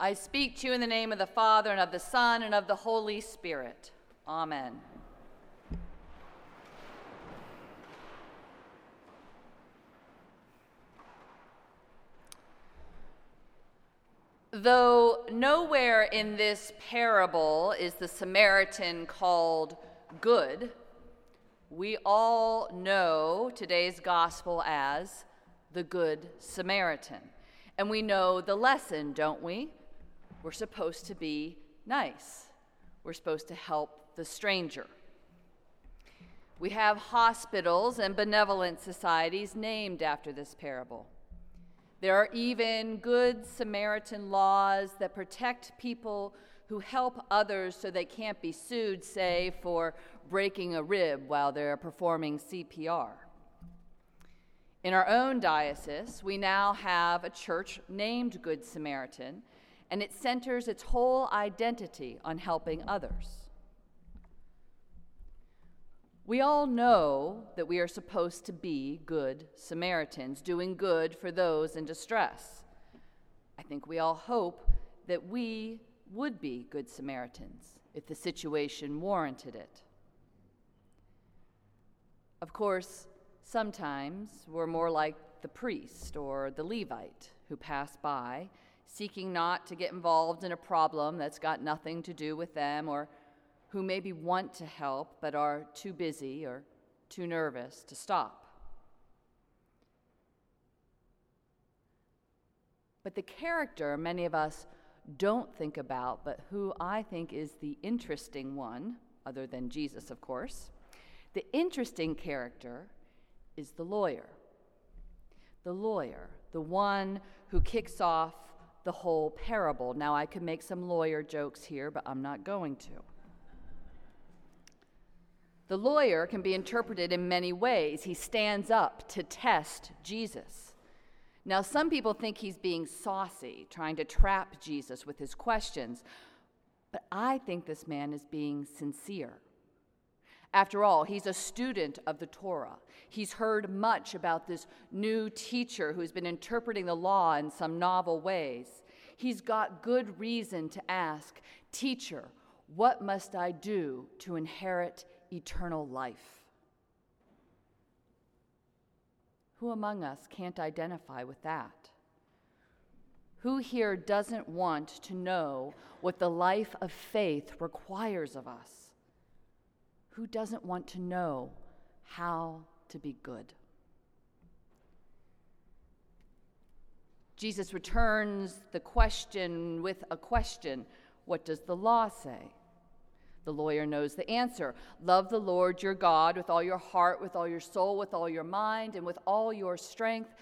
I speak to you in the name of the Father, and of the Son, and of the Holy Spirit. Amen. Though nowhere in this parable is the Samaritan called good, we all know today's gospel as the Good Samaritan. And we know the lesson, don't we? We're supposed to be nice, we're supposed to help the stranger. We have hospitals and benevolent societies named after this parable. There are even good Samaritan laws that protect people who help others so they can't be sued, say, for breaking a rib while they're performing CPR. In our own diocese, we now have a church named Good Samaritan, and it centers its whole identity on helping others. We all know that we are supposed to be good Samaritans, doing good for those in distress. I think we all hope that we would be good Samaritans if the situation warranted it. Of course, sometimes we're more like the priest or the Levite who pass by, seeking not to get involved in a problem that's got nothing to do with them, or who maybe want to help but are too busy or too nervous to stop. But the character many of us don't think about, but who I think is the interesting one, other than Jesus, of course, the interesting character is the lawyer. The lawyer, the one who kicks off the whole parable. Now, I could make some lawyer jokes here, but I'm not going to. The lawyer can be interpreted in many ways. He stands up to test Jesus. Now, some people think he's being saucy, trying to trap Jesus with his questions, but I think this man is being sincere. After all, he's a student of the Torah. He's heard much about this new teacher who's been interpreting the law in some novel ways. He's got good reason to ask, Teacher, what must I do to inherit eternal life? Who among us can't identify with that? Who here doesn't want to know what the life of faith requires of us? Who doesn't want to know how to be good? Jesus returns the question with a question What does the law say? The lawyer knows the answer. Love the Lord your God with all your heart, with all your soul, with all your mind, and with all your strength.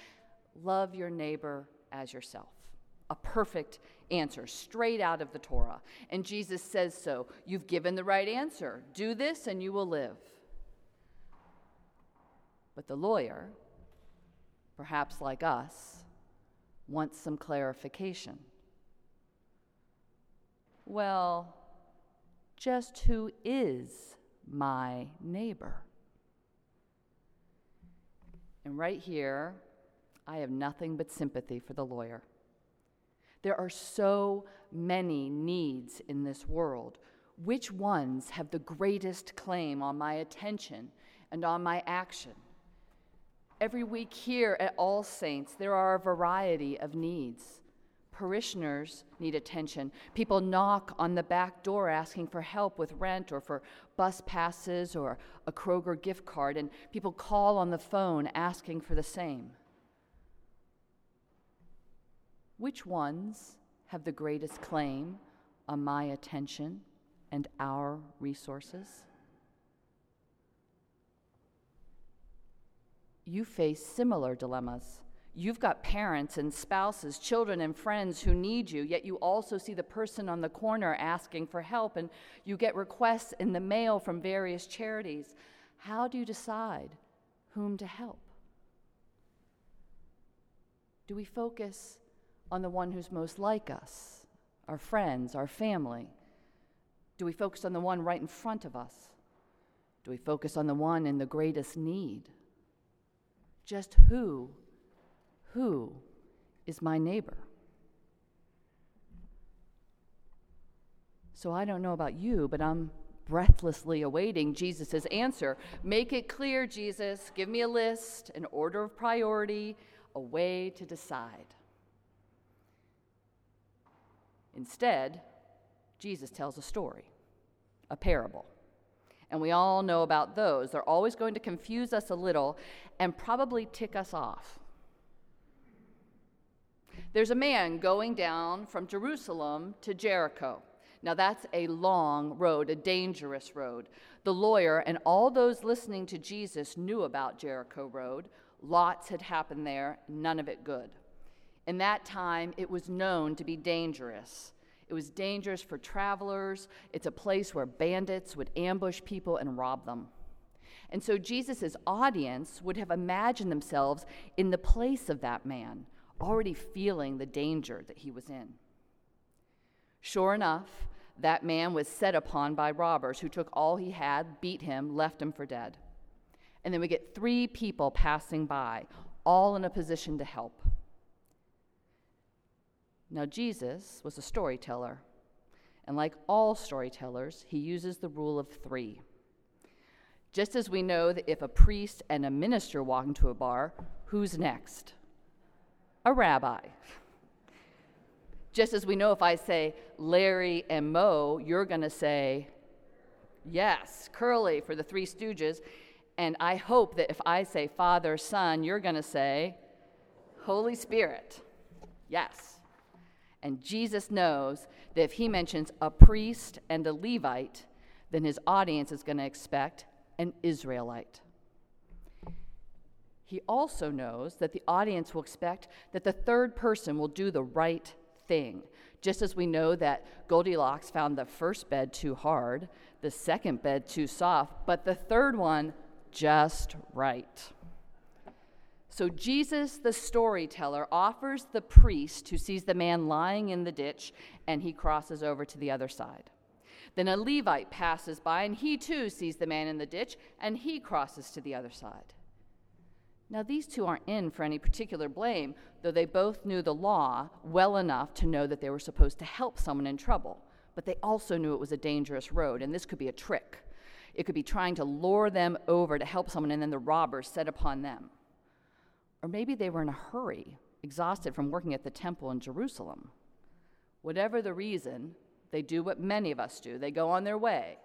Love your neighbor as yourself. A perfect answer, straight out of the Torah. And Jesus says so. You've given the right answer. Do this and you will live. But the lawyer, perhaps like us, wants some clarification. Well, just who is my neighbor? And right here, I have nothing but sympathy for the lawyer. There are so many needs in this world. Which ones have the greatest claim on my attention and on my action? Every week here at All Saints, there are a variety of needs parishioners need attention. People knock on the back door asking for help with rent or for bus passes or a Kroger gift card, and people call on the phone asking for the same. Which ones have the greatest claim on my attention and our resources? You face similar dilemmas. You've got parents and spouses, children and friends who need you, yet you also see the person on the corner asking for help, and you get requests in the mail from various charities. How do you decide whom to help? Do we focus on the one who's most like us, our friends, our family? Do we focus on the one right in front of us? Do we focus on the one in the greatest need? Just who who is my neighbor? So I don't know about you, but I'm breathlessly awaiting Jesus' answer. Make it clear, Jesus. Give me a list, an order of priority, a way to decide. Instead, Jesus tells a story, a parable. And we all know about those. They're always going to confuse us a little and probably tick us off. There's a man going down from Jerusalem to Jericho. Now, that's a long road, a dangerous road. The lawyer and all those listening to Jesus knew about Jericho Road. Lots had happened there, none of it good. In that time, it was known to be dangerous. It was dangerous for travelers. It's a place where bandits would ambush people and rob them. And so Jesus' audience would have imagined themselves in the place of that man, already feeling the danger that he was in. Sure enough, that man was set upon by robbers who took all he had, beat him, left him for dead. And then we get three people passing by, all in a position to help. Now, Jesus was a storyteller, and like all storytellers, he uses the rule of three. Just as we know that if a priest and a minister walk into a bar, who's next? A rabbi. Just as we know if I say Larry and Moe, you're going to say, yes, Curly for the Three Stooges. And I hope that if I say Father, Son, you're going to say Holy Spirit. Yes. And Jesus knows that if he mentions a priest and a Levite, then his audience is going to expect an Israelite. He also knows that the audience will expect that the third person will do the right thing. Just as we know that Goldilocks found the first bed too hard, the second bed too soft, but the third one just right. So Jesus, the storyteller, offers the priest who sees the man lying in the ditch and he crosses over to the other side. Then a Levite passes by and he too sees the man in the ditch and he crosses to the other side. Now, these two aren't in for any particular blame, though they both knew the law well enough to know that they were supposed to help someone in trouble. But they also knew it was a dangerous road, and this could be a trick. It could be trying to lure them over to help someone, and then the robbers set upon them. Or maybe they were in a hurry, exhausted from working at the temple in Jerusalem. Whatever the reason, they do what many of us do they go on their way,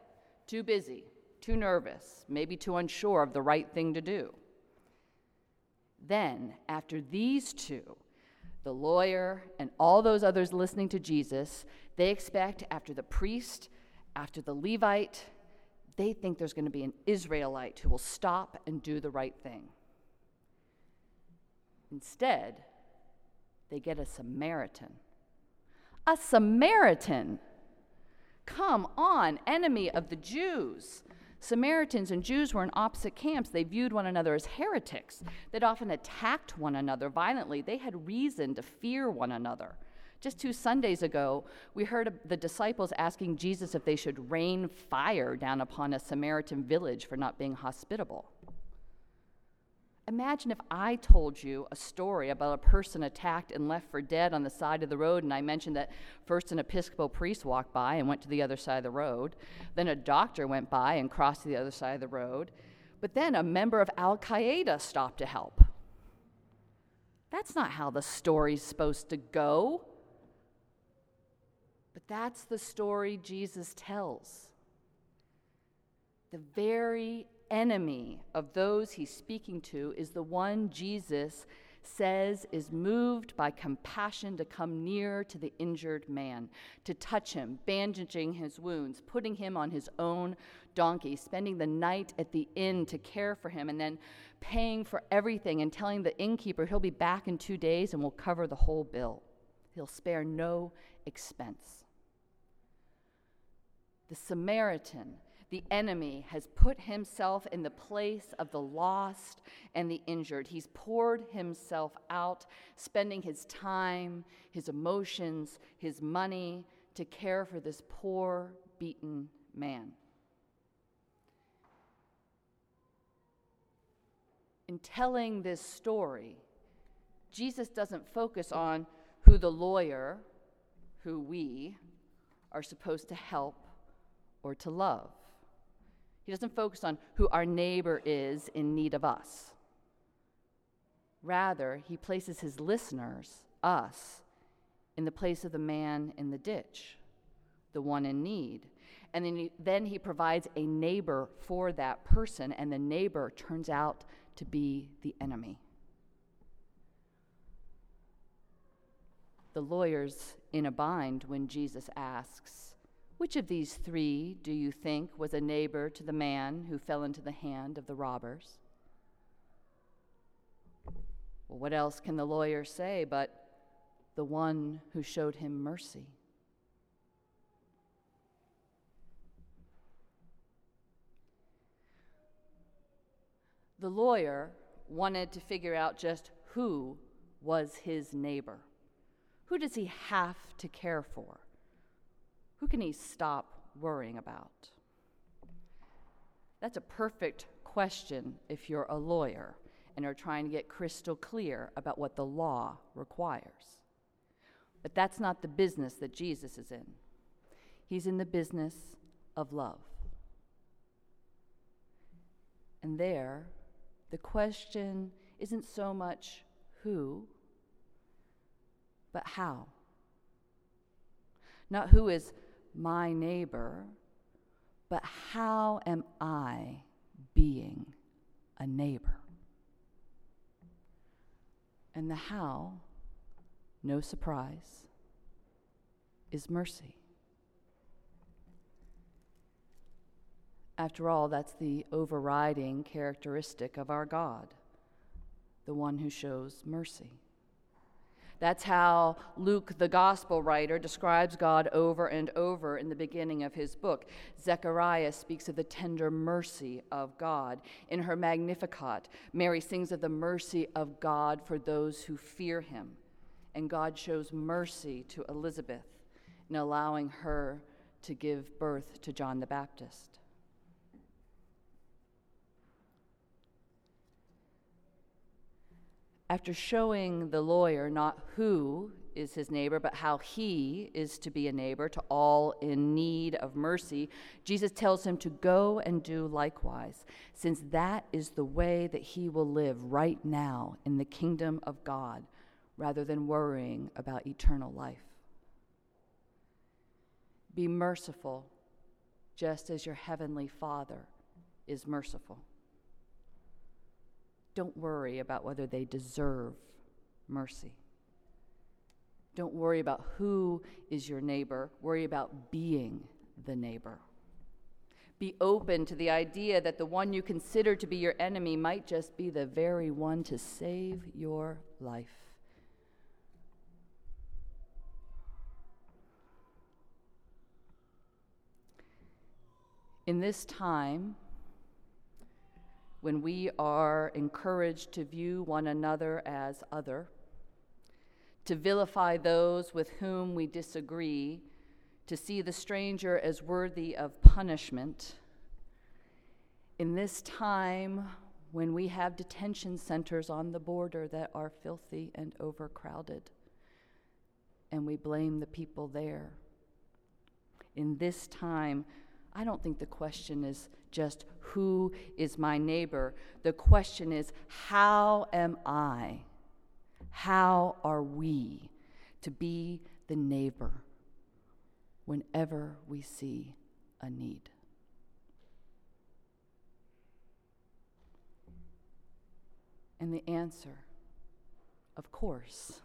too busy, too nervous, maybe too unsure of the right thing to do. Then, after these two, the lawyer and all those others listening to Jesus, they expect after the priest, after the Levite, they think there's going to be an Israelite who will stop and do the right thing. Instead, they get a Samaritan. A Samaritan! Come on, enemy of the Jews. Samaritans and Jews were in opposite camps. They viewed one another as heretics. They'd often attacked one another violently. They had reason to fear one another. Just two Sundays ago, we heard the disciples asking Jesus if they should rain fire down upon a Samaritan village for not being hospitable. Imagine if I told you a story about a person attacked and left for dead on the side of the road, and I mentioned that first an Episcopal priest walked by and went to the other side of the road, then a doctor went by and crossed to the other side of the road, but then a member of Al Qaeda stopped to help. That's not how the story's supposed to go. But that's the story Jesus tells. The very enemy of those he's speaking to is the one Jesus says is moved by compassion to come near to the injured man, to touch him, bandaging his wounds, putting him on his own donkey, spending the night at the inn to care for him, and then paying for everything and telling the innkeeper he'll be back in two days and will cover the whole bill. He'll spare no expense. The Samaritan the enemy has put himself in the place of the lost and the injured. He's poured himself out, spending his time, his emotions, his money to care for this poor, beaten man. In telling this story, Jesus doesn't focus on who the lawyer, who we, are supposed to help or to love. He doesn't focus on who our neighbor is in need of us. Rather, he places his listeners, us, in the place of the man in the ditch, the one in need. And then he, then he provides a neighbor for that person, and the neighbor turns out to be the enemy. The lawyer's in a bind when Jesus asks, Which of these three do you think was a neighbor to the man who fell into the hand of the robbers? Well, what else can the lawyer say but the one who showed him mercy? The lawyer wanted to figure out just who was his neighbor. Who does he have to care for? Who can he stop worrying about? That's a perfect question if you're a lawyer and are trying to get crystal clear about what the law requires. But that's not the business that Jesus is in. He's in the business of love. And there, the question isn't so much who, but how. Not who is my neighbor, but how am I being a neighbor? And the how, no surprise, is mercy. After all, that's the overriding characteristic of our God, the one who shows mercy. That's how Luke, the gospel writer, describes God over and over in the beginning of his book. Zechariah speaks of the tender mercy of God. In her Magnificat, Mary sings of the mercy of God for those who fear him. And God shows mercy to Elizabeth in allowing her to give birth to John the Baptist. After showing the lawyer not who is his neighbor, but how he is to be a neighbor to all in need of mercy, Jesus tells him to go and do likewise, since that is the way that he will live right now in the kingdom of God, rather than worrying about eternal life. Be merciful, just as your heavenly Father is merciful. Don't worry about whether they deserve mercy. Don't worry about who is your neighbor. Worry about being the neighbor. Be open to the idea that the one you consider to be your enemy might just be the very one to save your life. In this time, when we are encouraged to view one another as other, to vilify those with whom we disagree, to see the stranger as worthy of punishment. In this time when we have detention centers on the border that are filthy and overcrowded, and we blame the people there. In this time, I don't think the question is just who is my neighbor. The question is, how am I? How are we to be the neighbor whenever we see a need? And the answer, of course,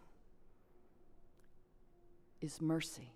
is mercy.